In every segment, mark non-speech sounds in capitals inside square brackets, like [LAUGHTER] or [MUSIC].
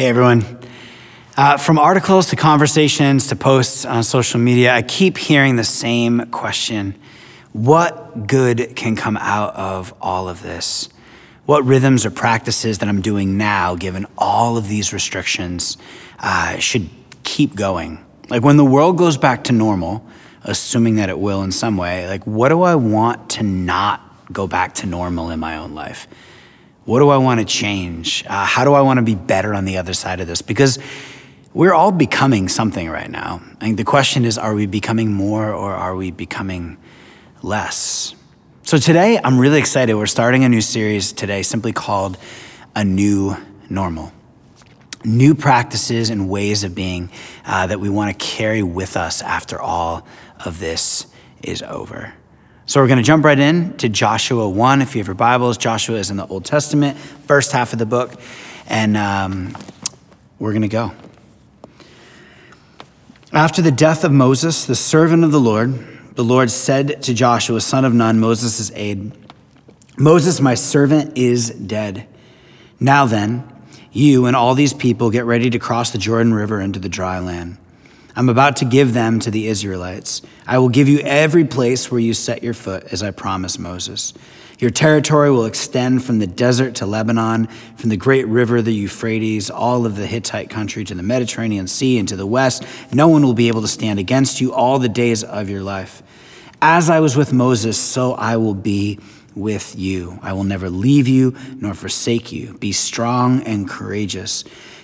Hey, everyone. Uh, from articles to conversations to posts on social media, I keep hearing the same question What good can come out of all of this? What rhythms or practices that I'm doing now, given all of these restrictions, uh, should keep going? Like when the world goes back to normal, assuming that it will in some way, like what do I want to not go back to normal in my own life? What do I want to change? Uh, how do I want to be better on the other side of this? Because we're all becoming something right now. I think the question is are we becoming more or are we becoming less? So today, I'm really excited. We're starting a new series today simply called A New Normal. New practices and ways of being uh, that we want to carry with us after all of this is over. So we're going to jump right in to Joshua 1. If you have your Bibles, Joshua is in the Old Testament, first half of the book. And um, we're going to go. After the death of Moses, the servant of the Lord, the Lord said to Joshua, son of Nun, Moses' aide, Moses, my servant, is dead. Now then, you and all these people get ready to cross the Jordan River into the dry land. I'm about to give them to the Israelites. I will give you every place where you set your foot, as I promised Moses. Your territory will extend from the desert to Lebanon, from the great river, the Euphrates, all of the Hittite country to the Mediterranean Sea and to the west. No one will be able to stand against you all the days of your life. As I was with Moses, so I will be with you. I will never leave you nor forsake you. Be strong and courageous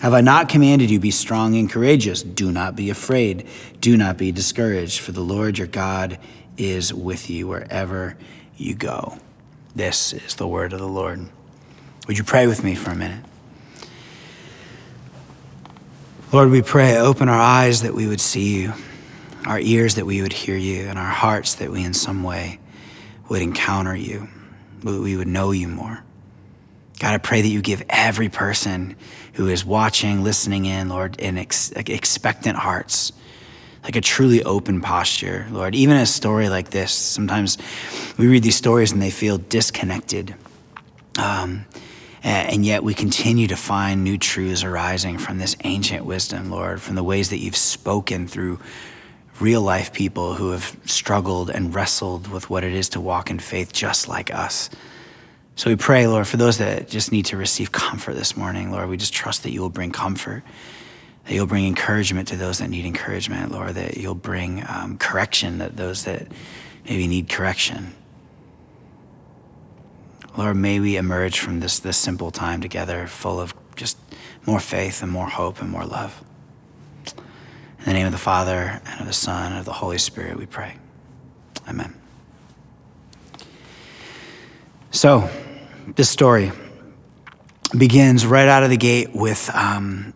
Have I not commanded you, be strong and courageous? Do not be afraid. Do not be discouraged, for the Lord your God is with you wherever you go. This is the word of the Lord. Would you pray with me for a minute? Lord, we pray, open our eyes that we would see you, our ears that we would hear you, and our hearts that we in some way would encounter you, we would know you more. God, I pray that you give every person who is watching, listening in, Lord, in ex- expectant hearts, like a truly open posture, Lord. Even a story like this, sometimes we read these stories and they feel disconnected. Um, and yet we continue to find new truths arising from this ancient wisdom, Lord, from the ways that you've spoken through real life people who have struggled and wrestled with what it is to walk in faith just like us. So we pray, Lord, for those that just need to receive comfort this morning, Lord, we just trust that you will bring comfort, that you'll bring encouragement to those that need encouragement, Lord, that you'll bring um, correction that those that maybe need correction. Lord, may we emerge from this, this simple time together full of just more faith and more hope and more love. In the name of the Father, and of the Son, and of the Holy Spirit, we pray. Amen. So, this story begins right out of the gate with, um,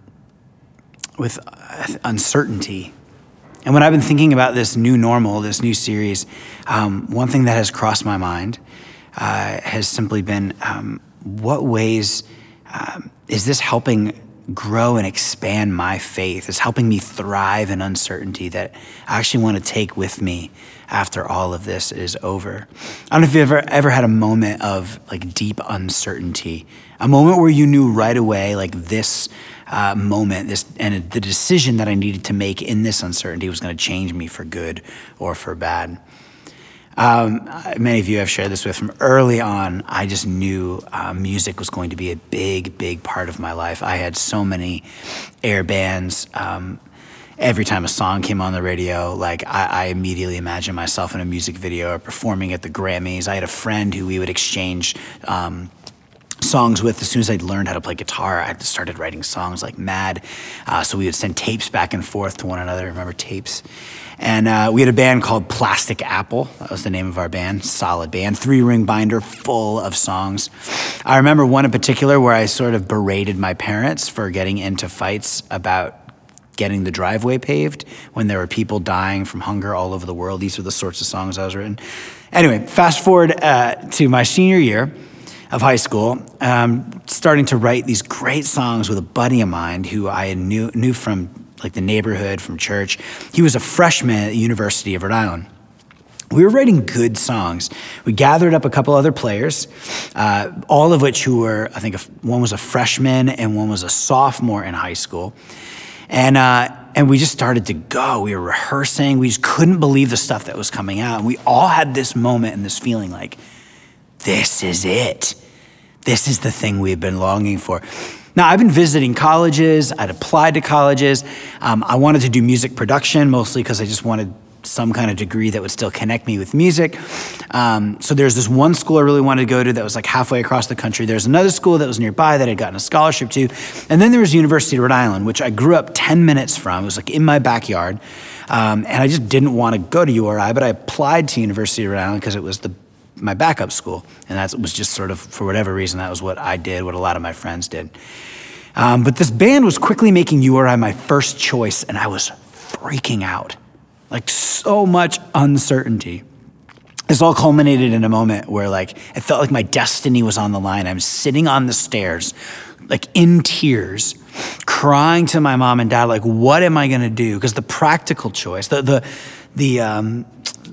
with uncertainty. And when I've been thinking about this new normal, this new series, um, one thing that has crossed my mind uh, has simply been um, what ways um, is this helping grow and expand my faith? Is helping me thrive in uncertainty that I actually want to take with me after all of this is over. I don't know if you've ever ever had a moment of like deep uncertainty, a moment where you knew right away, like this uh, moment, this and the decision that I needed to make in this uncertainty was going to change me for good or for bad. Um, many of you have shared this with from early on. I just knew uh, music was going to be a big, big part of my life. I had so many air bands. Um, every time a song came on the radio, like I, I, immediately imagined myself in a music video or performing at the Grammys. I had a friend who we would exchange um, songs with as soon as I learned how to play guitar. I started writing songs like mad. Uh, so we would send tapes back and forth to one another. Remember tapes? And uh, we had a band called Plastic Apple. That was the name of our band. Solid band. Three ring binder full of songs. I remember one in particular where I sort of berated my parents for getting into fights about getting the driveway paved when there were people dying from hunger all over the world. These were the sorts of songs I was written. Anyway, fast forward uh, to my senior year of high school, um, starting to write these great songs with a buddy of mine who I knew, knew from like the neighborhood, from church. He was a freshman at the University of Rhode Island. We were writing good songs. We gathered up a couple other players, uh, all of which who were, I think, one was a freshman and one was a sophomore in high school. And, uh, and we just started to go. We were rehearsing. We just couldn't believe the stuff that was coming out. And we all had this moment and this feeling like, this is it. This is the thing we've been longing for. Now, I've been visiting colleges, I'd applied to colleges. Um, I wanted to do music production mostly because I just wanted some kind of degree that would still connect me with music. Um, so there's this one school I really wanted to go to that was like halfway across the country. There's another school that was nearby that I'd gotten a scholarship to. And then there was University of Rhode Island, which I grew up 10 minutes from. It was like in my backyard. Um, and I just didn't want to go to URI, but I applied to University of Rhode Island because it was the my backup school. And that was just sort of, for whatever reason, that was what I did, what a lot of my friends did. Um, but this band was quickly making URI my first choice, and I was freaking out like so much uncertainty. This all culminated in a moment where like it felt like my destiny was on the line. I'm sitting on the stairs, like in tears, crying to my mom and dad, like, what am I gonna do? Because the practical choice, the the the um,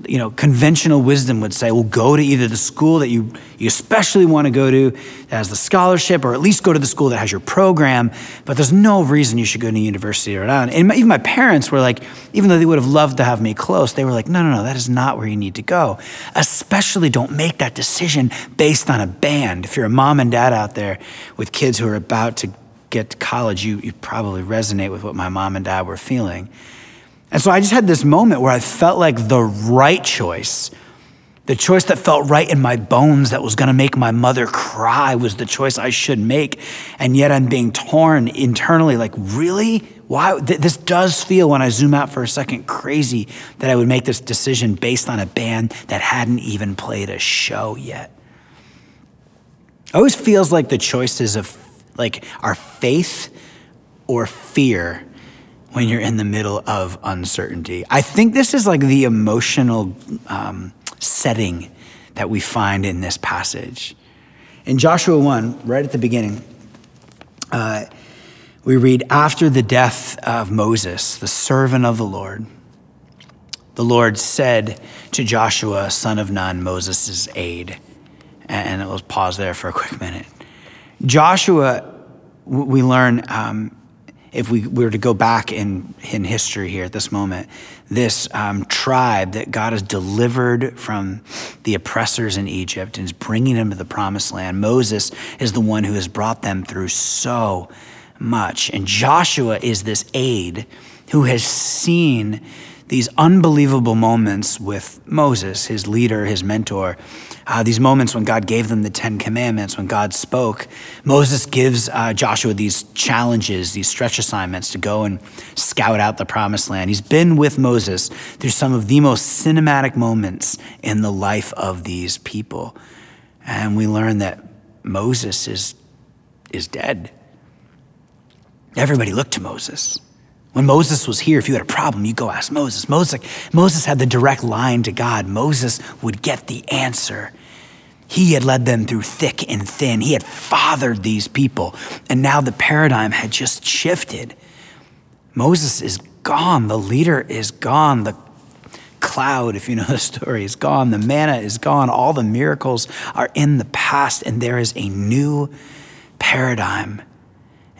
you know, conventional wisdom would say, well, go to either the school that you, you especially want to go to that has the scholarship, or at least go to the school that has your program. But there's no reason you should go to university or not. And even my parents were like, even though they would have loved to have me close, they were like, no, no, no, that is not where you need to go. Especially don't make that decision based on a band. If you're a mom and dad out there with kids who are about to get to college, you, you probably resonate with what my mom and dad were feeling. And so I just had this moment where I felt like the right choice, the choice that felt right in my bones that was to make my mother cry was the choice I should make. And yet I'm being torn internally like, really? Why? This does feel, when I zoom out for a second, crazy that I would make this decision based on a band that hadn't even played a show yet. It always feels like the choices of like our faith or fear when you're in the middle of uncertainty. I think this is like the emotional um, setting that we find in this passage. In Joshua 1, right at the beginning, uh, we read, After the death of Moses, the servant of the Lord, the Lord said to Joshua, son of Nun, Moses' aide. And let's pause there for a quick minute. Joshua, we learn, um, if we were to go back in, in history here at this moment, this um, tribe that God has delivered from the oppressors in Egypt and is bringing them to the promised land, Moses is the one who has brought them through so much. And Joshua is this aide who has seen these unbelievable moments with Moses, his leader, his mentor. Uh, these moments when God gave them the Ten Commandments, when God spoke. Moses gives uh, Joshua these challenges, these stretch assignments to go and scout out the promised land. He's been with Moses through some of the most cinematic moments in the life of these people. And we learn that Moses is, is dead. Everybody looked to Moses. When Moses was here, if you had a problem, you go ask Moses. Moses, Moses had the direct line to God. Moses would get the answer. He had led them through thick and thin. He had fathered these people. And now the paradigm had just shifted. Moses is gone. The leader is gone. The cloud, if you know the story, is gone. The manna is gone. All the miracles are in the past, and there is a new paradigm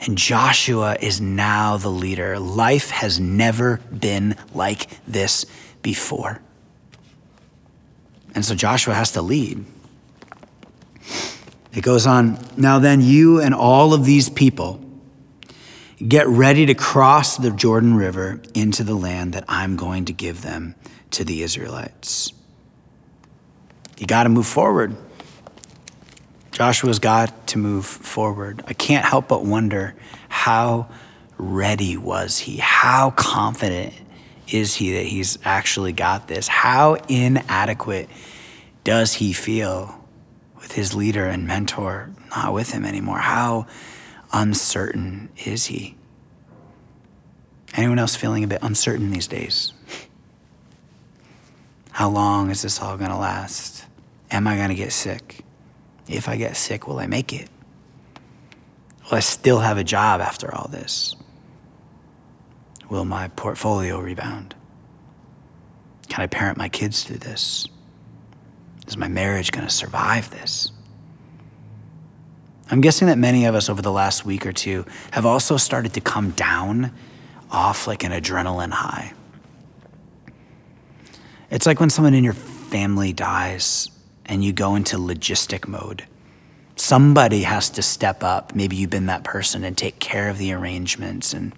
and Joshua is now the leader. Life has never been like this before. And so Joshua has to lead. It goes on Now then, you and all of these people get ready to cross the Jordan River into the land that I'm going to give them to the Israelites. You got to move forward. Joshua's got to move forward. I can't help but wonder how ready was he? How confident is he that he's actually got this? How inadequate does he feel with his leader and mentor not with him anymore? How uncertain is he? Anyone else feeling a bit uncertain these days? How long is this all going to last? Am I going to get sick? If I get sick, will I make it? Will I still have a job after all this? Will my portfolio rebound? Can I parent my kids through this? Is my marriage going to survive this? I'm guessing that many of us over the last week or two have also started to come down off like an adrenaline high. It's like when someone in your family dies and you go into logistic mode. Somebody has to step up. Maybe you've been that person and take care of the arrangements and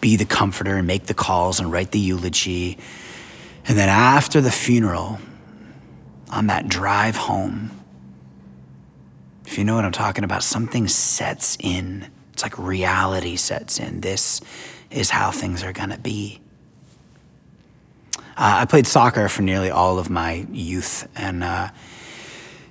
be the comforter and make the calls and write the eulogy. And then after the funeral, on that drive home, if you know what I'm talking about, something sets in. It's like reality sets in. This is how things are going to be. Uh, I played soccer for nearly all of my youth. And uh,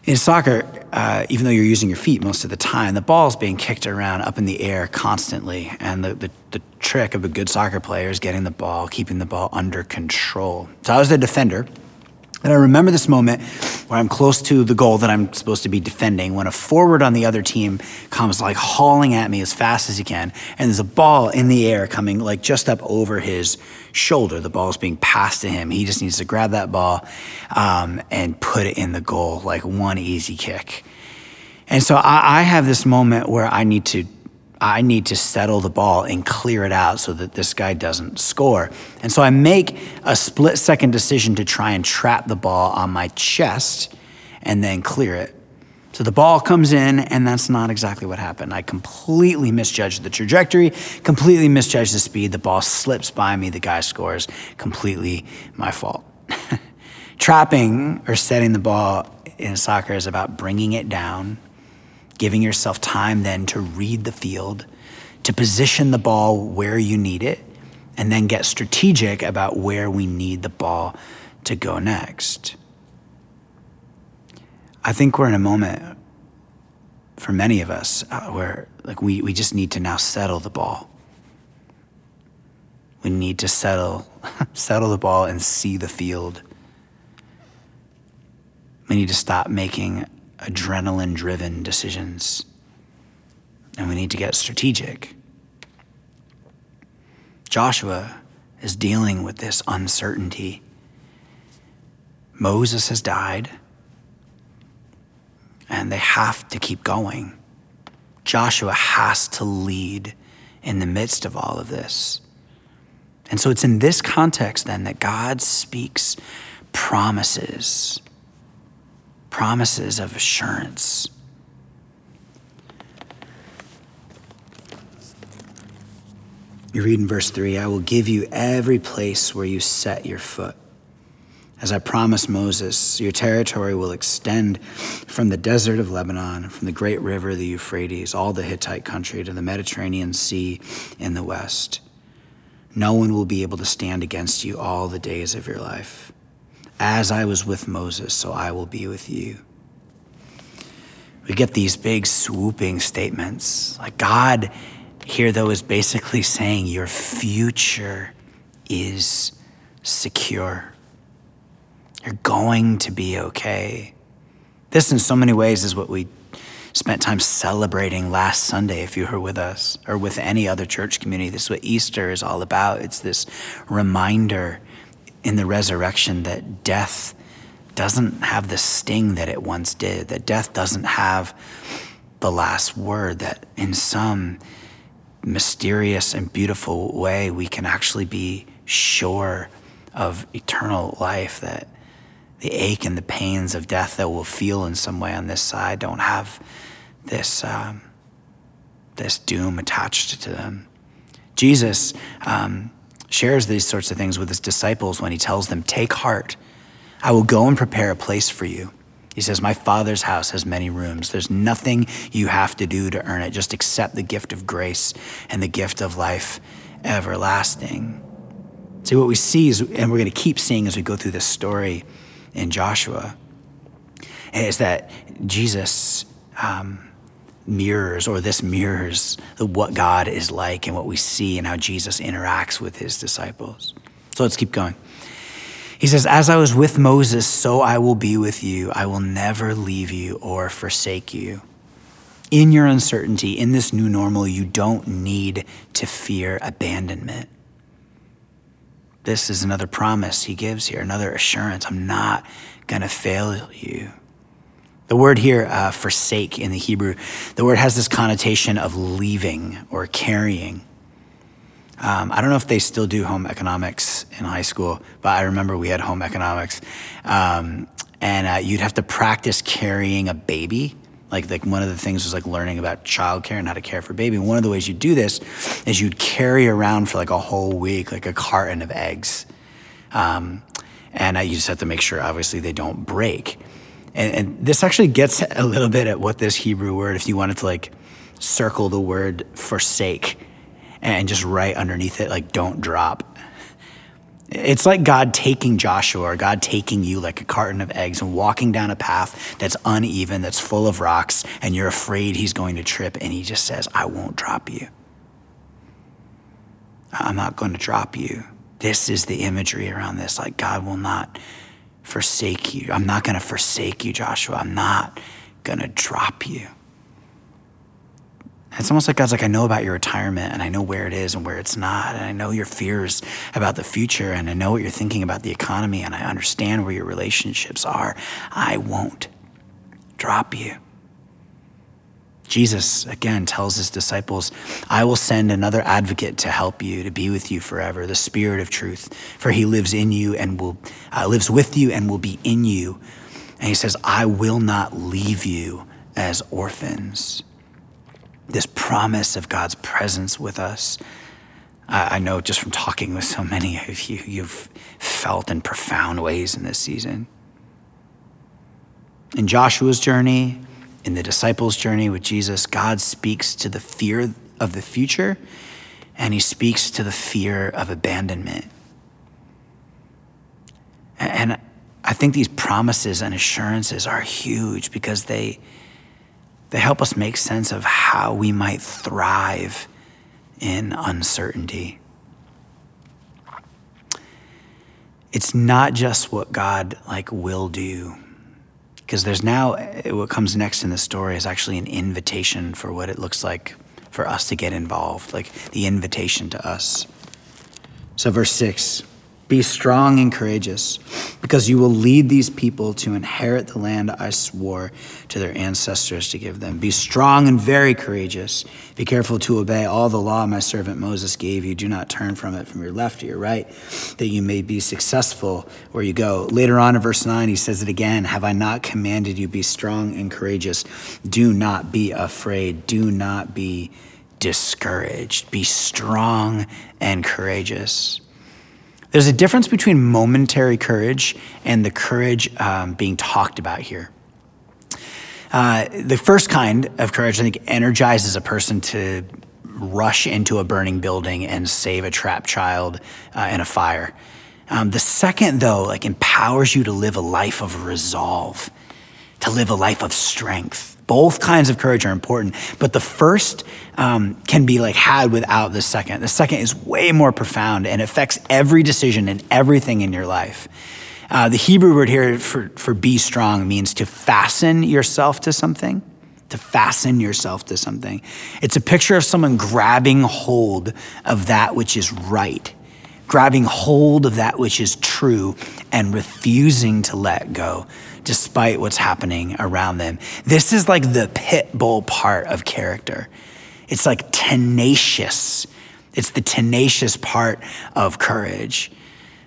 in soccer, uh, even though you're using your feet most of the time, the ball's being kicked around up in the air constantly. And the, the, the trick of a good soccer player is getting the ball, keeping the ball under control. So I was the defender. And I remember this moment where I'm close to the goal that I'm supposed to be defending when a forward on the other team comes like hauling at me as fast as he can. And there's a ball in the air coming like just up over his shoulder. The ball is being passed to him. He just needs to grab that ball um, and put it in the goal, like one easy kick. And so I, I have this moment where I need to I need to settle the ball and clear it out so that this guy doesn't score. And so I make a split second decision to try and trap the ball on my chest and then clear it. So the ball comes in, and that's not exactly what happened. I completely misjudged the trajectory, completely misjudged the speed. The ball slips by me, the guy scores. Completely my fault. [LAUGHS] Trapping or setting the ball in soccer is about bringing it down giving yourself time then to read the field, to position the ball where you need it, and then get strategic about where we need the ball to go next. I think we're in a moment for many of us uh, where like we, we just need to now settle the ball. We need to settle [LAUGHS] settle the ball and see the field. We need to stop making adrenaline driven decisions. And we need to get strategic. Joshua is dealing with this uncertainty. Moses has died, and they have to keep going. Joshua has to lead in the midst of all of this. And so it's in this context then that God speaks promises promises of assurance. You read in verse 3 I will give you every place where you set your foot. As I promised Moses, your territory will extend from the desert of Lebanon, from the great river, the Euphrates, all the Hittite country, to the Mediterranean Sea in the west. No one will be able to stand against you all the days of your life. As I was with Moses, so I will be with you. We get these big swooping statements. Like God here, though, is basically saying your future is secure. You're going to be okay. This, in so many ways, is what we spent time celebrating last Sunday if you were with us or with any other church community. This is what Easter is all about. It's this reminder in the resurrection that death doesn't have the sting that it once did, that death doesn't have the last word, that in some mysterious and beautiful way we can actually be sure of eternal life, that the ache and the pains of death that we'll feel in some way on this side don't have this, um, this doom attached to them. Jesus, um, shares these sorts of things with his disciples when he tells them, Take heart, I will go and prepare a place for you. He says, My Father's house has many rooms. There's nothing you have to do to earn it. Just accept the gift of grace and the gift of life everlasting. See, what we see is, and we're going to keep seeing as we go through this story in Joshua, is that Jesus um, mirrors, or this mirrors, what God is like and what we see and how Jesus interacts with his disciples. So let's keep going. He says, As I was with Moses, so I will be with you. I will never leave you or forsake you. In your uncertainty, in this new normal, you don't need to fear abandonment. This is another promise he gives here, another assurance. I'm not going to fail you. The word here, uh, forsake in the Hebrew, the word has this connotation of leaving or carrying. Um, I don't know if they still do home economics in high school, but I remember we had home economics. Um, and uh, you'd have to practice carrying a baby. Like, like one of the things was like learning about childcare and how to care for baby. One of the ways you do this is you'd carry around for like a whole week, like a carton of eggs. Um, and uh, you just have to make sure, obviously, they don't break. And, and this actually gets a little bit at what this Hebrew word, if you wanted to like circle the word forsake and just write underneath it, like, don't drop. It's like God taking Joshua or God taking you like a carton of eggs and walking down a path that's uneven, that's full of rocks, and you're afraid he's going to trip. And he just says, I won't drop you. I'm not going to drop you. This is the imagery around this. Like, God will not forsake you. I'm not going to forsake you, Joshua. I'm not going to drop you. It's almost like God's like, I know about your retirement and I know where it is and where it's not. And I know your fears about the future and I know what you're thinking about the economy and I understand where your relationships are. I won't drop you. Jesus, again, tells his disciples, I will send another advocate to help you, to be with you forever, the Spirit of truth, for he lives in you and will, uh, lives with you and will be in you. And he says, I will not leave you as orphans this promise of God's presence with us. I know just from talking with so many of you, you've felt in profound ways in this season. In Joshua's journey, in the disciples' journey with Jesus, God speaks to the fear of the future and he speaks to the fear of abandonment. And I think these promises and assurances are huge because they they help us make sense of how we might thrive in uncertainty. It's not just what God like will do because there's now eh, what comes next in the story is actually an invitation for what it looks like for us to get involved, like the invitation to us. So verse 6 be strong and courageous, because you will lead these people to inherit the land I swore to their ancestors to give them. Be strong and very courageous. Be careful to obey all the law my servant Moses gave you. Do not turn from it from your left to your right, that you may be successful where you go. Later on in verse 9, he says it again Have I not commanded you, be strong and courageous? Do not be afraid. Do not be discouraged. Be strong and courageous. There's a difference between momentary courage and the courage um, being talked about here. Uh, the first kind of courage, I think, energizes a person to rush into a burning building and save a trapped child uh, in a fire. Um, the second, though, like empowers you to live a life of resolve, to live a life of strength both kinds of courage are important, but the first um, can be like had without the second. The second is way more profound and affects every decision and everything in your life. Uh, the Hebrew word here for, for be strong means to fasten yourself to something, to fasten yourself to something. It's a picture of someone grabbing hold of that which is right, grabbing hold of that which is true, and refusing to let go despite what's happening around them. This is like the pit bull part of character. It's like tenacious. It's the tenacious part of courage.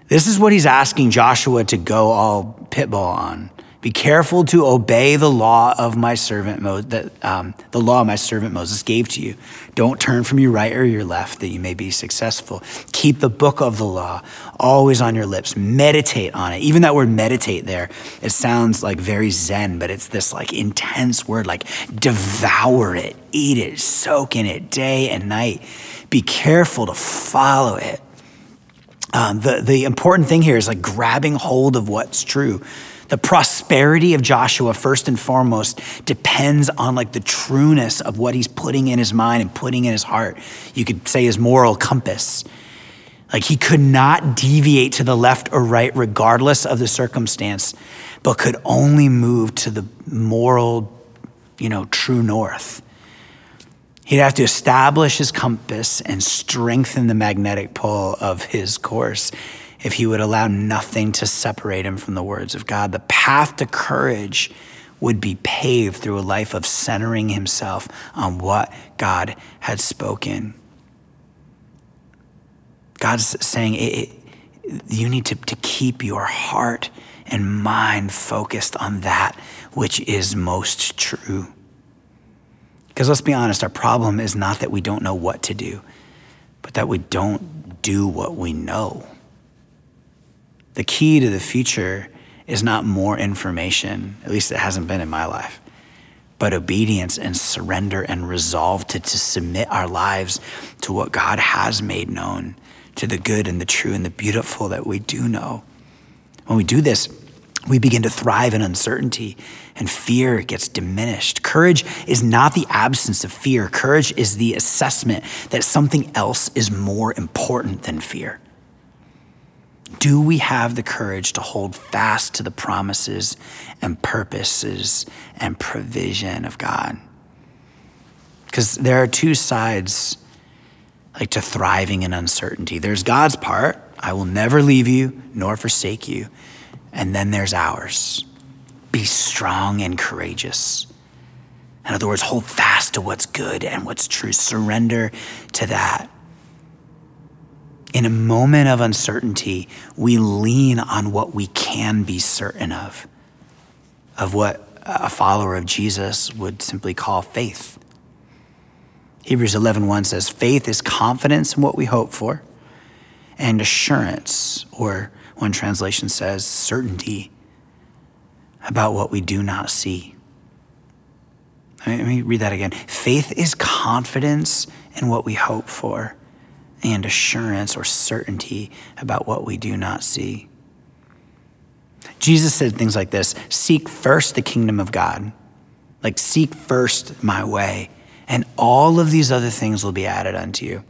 This is what he's asking Joshua to go all pit bull on. Be careful to obey the law of my servant Mo- that um, the law my servant Moses gave to you. Don't turn from your right or your left, that you may be successful. Keep the book of the law always on your lips. Meditate on it. Even that word meditate there, it sounds like very Zen, but it's this like intense word, like devour it, eat it, soak in it day and night. Be careful to follow it. Um, the, the important thing here is like grabbing hold of what's true. The prosperity of Joshua, first and foremost, depends on like the trueness of what he's putting in his mind and putting in his heart. You could say his moral compass. Like he could not deviate to the left or right, regardless of the circumstance, but could only move to the moral, you know, true north. He'd have to establish his compass and strengthen the magnetic pull of his course if he would allow nothing to separate him from the words of God. The path to courage would be paved through a life of centering himself on what God had spoken. God's saying it, it, you need to, to keep your heart and mind focused on that which is most true. Because let's be honest, our problem is not that we don't know what to do, but that we don't do what we know. The key to the future is not more information, at least it hasn't been in my life, but obedience and surrender and resolve to, to submit our lives to what God has made known, to the good and the true and the beautiful that we do know. When we do this, we begin to thrive in uncertainty and fear gets diminished. Courage is not the absence of fear, courage is the assessment that something else is more important than fear. Do we have the courage to hold fast to the promises and purposes and provision of God? Because there are two sides like to thriving in uncertainty. There's God's part, I will never leave you nor forsake you. And then there's ours. Be strong and courageous. In other words, hold fast to what's good and what's true. Surrender to that. In a moment of uncertainty, we lean on what we can be certain of, of what a follower of Jesus would simply call faith. Hebrews 11:1 says, "Faith is confidence in what we hope for, and assurance, or one translation says, certainty about what we do not see. Let me read that again. Faith is confidence in what we hope for and assurance or certainty about what we do not see. Jesus said things like this Seek first the kingdom of God, like seek first my way, and all of these other things will be added unto you.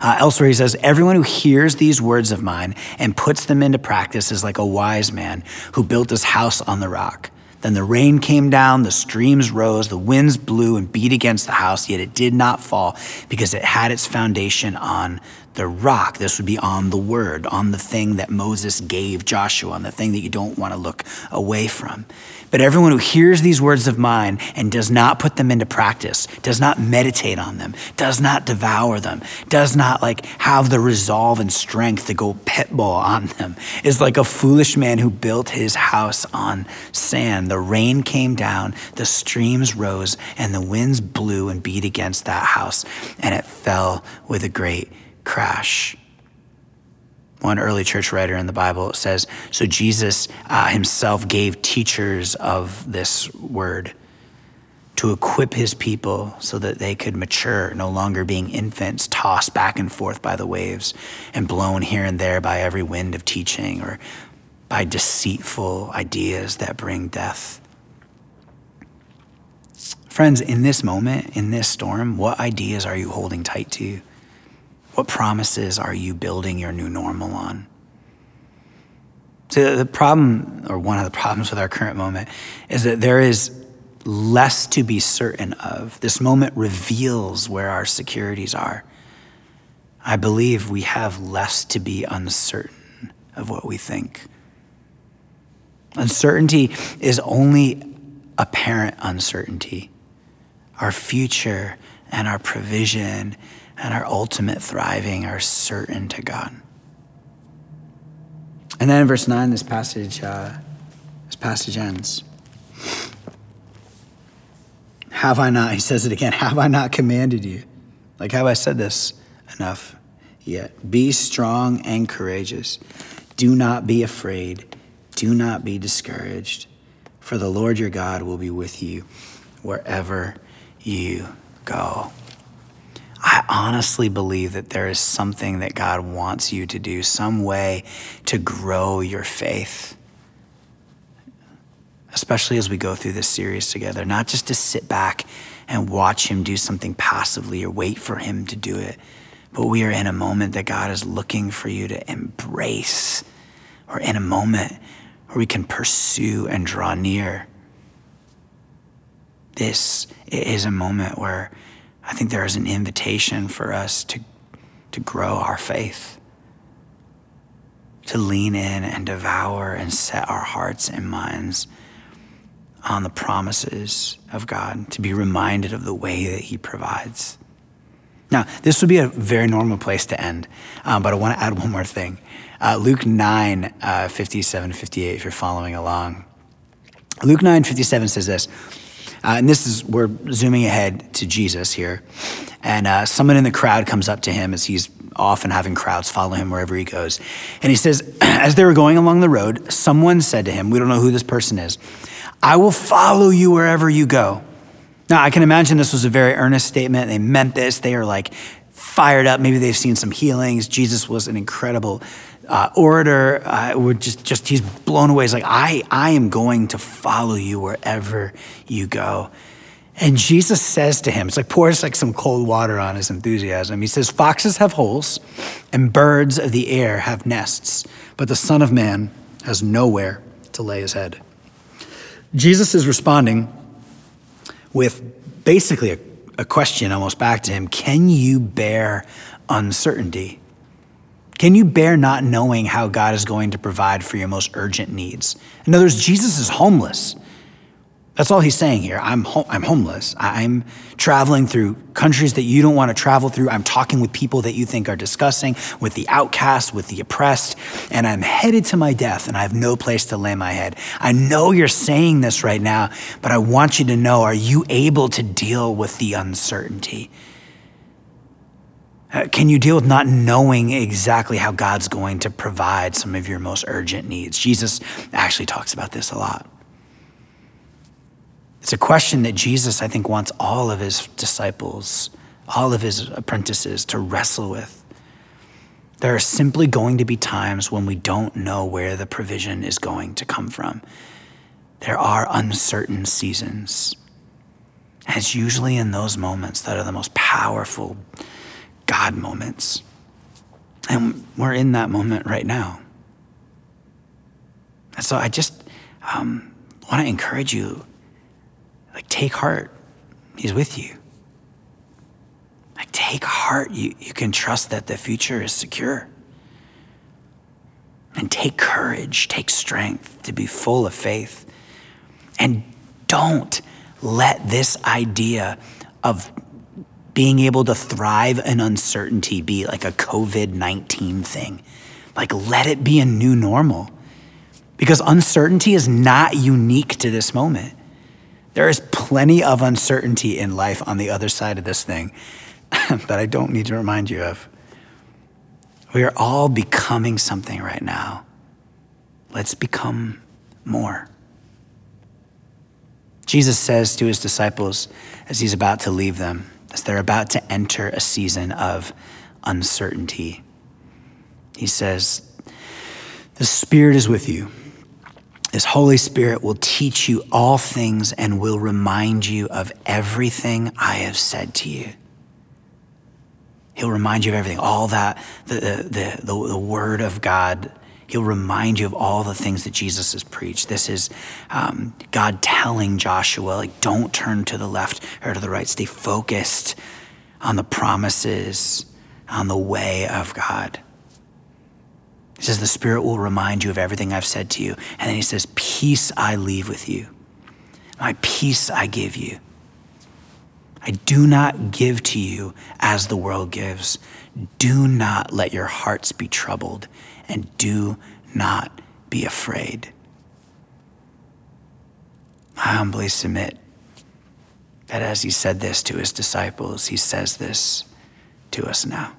Uh, elsewhere, he says, Everyone who hears these words of mine and puts them into practice is like a wise man who built his house on the rock. Then the rain came down, the streams rose, the winds blew and beat against the house, yet it did not fall because it had its foundation on the rock. This would be on the word, on the thing that Moses gave Joshua, on the thing that you don't want to look away from. But everyone who hears these words of mine and does not put them into practice, does not meditate on them, does not devour them, does not like have the resolve and strength to go pitbull on them, is like a foolish man who built his house on sand. The rain came down, the streams rose, and the winds blew and beat against that house, and it fell with a great crash. One early church writer in the Bible says So Jesus uh, himself gave teachers of this word to equip his people so that they could mature, no longer being infants tossed back and forth by the waves and blown here and there by every wind of teaching or by deceitful ideas that bring death. Friends, in this moment, in this storm, what ideas are you holding tight to? What promises are you building your new normal on? So, the problem, or one of the problems with our current moment, is that there is less to be certain of. This moment reveals where our securities are. I believe we have less to be uncertain of what we think. Uncertainty is only apparent uncertainty. Our future and our provision and our ultimate thriving are certain to God. And then in verse 9, this passage uh, This passage ends. Have I not, he says it again, have I not commanded you? Like, have I said this enough yet? Be strong and courageous. Do not be afraid. Do not be discouraged, for the Lord your God will be with you wherever you go. I honestly believe that there is something that God wants you to do, some way to grow your faith. Especially as we go through this series together, not just to sit back and watch Him do something passively or wait for Him to do it, but we are in a moment that God is looking for you to embrace or in a moment where we can pursue and draw near. This is a moment where I think there is an invitation for us to, to grow our faith, to lean in and devour and set our hearts and minds on the promises of God, to be reminded of the way that He provides. Now, this would be a very normal place to end, um, but I want to add one more thing. Uh, Luke 9, uh, 57, 58, if you're following along. Luke 9, 57 says this, uh, and this is, we're zooming ahead to Jesus here. And uh, someone in the crowd comes up to him as he's often having crowds follow him wherever he goes. And he says, [CLEARS THROAT] as they were going along the road, someone said to him, We don't know who this person is, I will follow you wherever you go. Now, I can imagine this was a very earnest statement. They meant this. They are like fired up. Maybe they've seen some healings. Jesus was an incredible uh, orator. Uh, would just, just he's blown away. He's like, I, I am going to follow you wherever you go. And Jesus says to him, it's like pours like some cold water on his enthusiasm. He says, Foxes have holes and birds of the air have nests, but the Son of Man has nowhere to lay his head. Jesus is responding with basically a, a question almost back to him Can you bear uncertainty? Can you bear not knowing how God is going to provide for your most urgent needs? In other words, Jesus is homeless. That's all he's saying here. I'm, ho- I'm homeless. I'm traveling through countries that you don't want to travel through. I'm talking with people that you think are disgusting, with the outcast, with the oppressed, and I'm headed to my death and I have no place to lay my head. I know you're saying this right now, but I want you to know are you able to deal with the uncertainty? Uh, can you deal with not knowing exactly how God's going to provide some of your most urgent needs? Jesus actually talks about this a lot. It's a question that Jesus, I think, wants all of his disciples, all of his apprentices to wrestle with. There are simply going to be times when we don't know where the provision is going to come from. There are uncertain seasons. And it's usually in those moments that are the most powerful God moments. And we're in that moment right now. And so I just um, want to encourage you like, take heart. He's with you. Like, take heart. You, you can trust that the future is secure. And take courage, take strength to be full of faith. And don't let this idea of being able to thrive in uncertainty be like a COVID 19 thing. Like, let it be a new normal. Because uncertainty is not unique to this moment. There is plenty of uncertainty in life on the other side of this thing [LAUGHS] that I don't need to remind you of. We are all becoming something right now. Let's become more. Jesus says to his disciples as he's about to leave them, as they're about to enter a season of uncertainty, he says, The Spirit is with you this Holy Spirit will teach you all things and will remind you of everything I have said to you. He'll remind you of everything, all that, the, the, the, the word of God. He'll remind you of all the things that Jesus has preached. This is um, God telling Joshua, like, don't turn to the left or to the right. Stay focused on the promises, on the way of God. He says, The Spirit will remind you of everything I've said to you. And then he says, Peace I leave with you. My peace I give you. I do not give to you as the world gives. Do not let your hearts be troubled, and do not be afraid. I humbly submit that as he said this to his disciples, he says this to us now.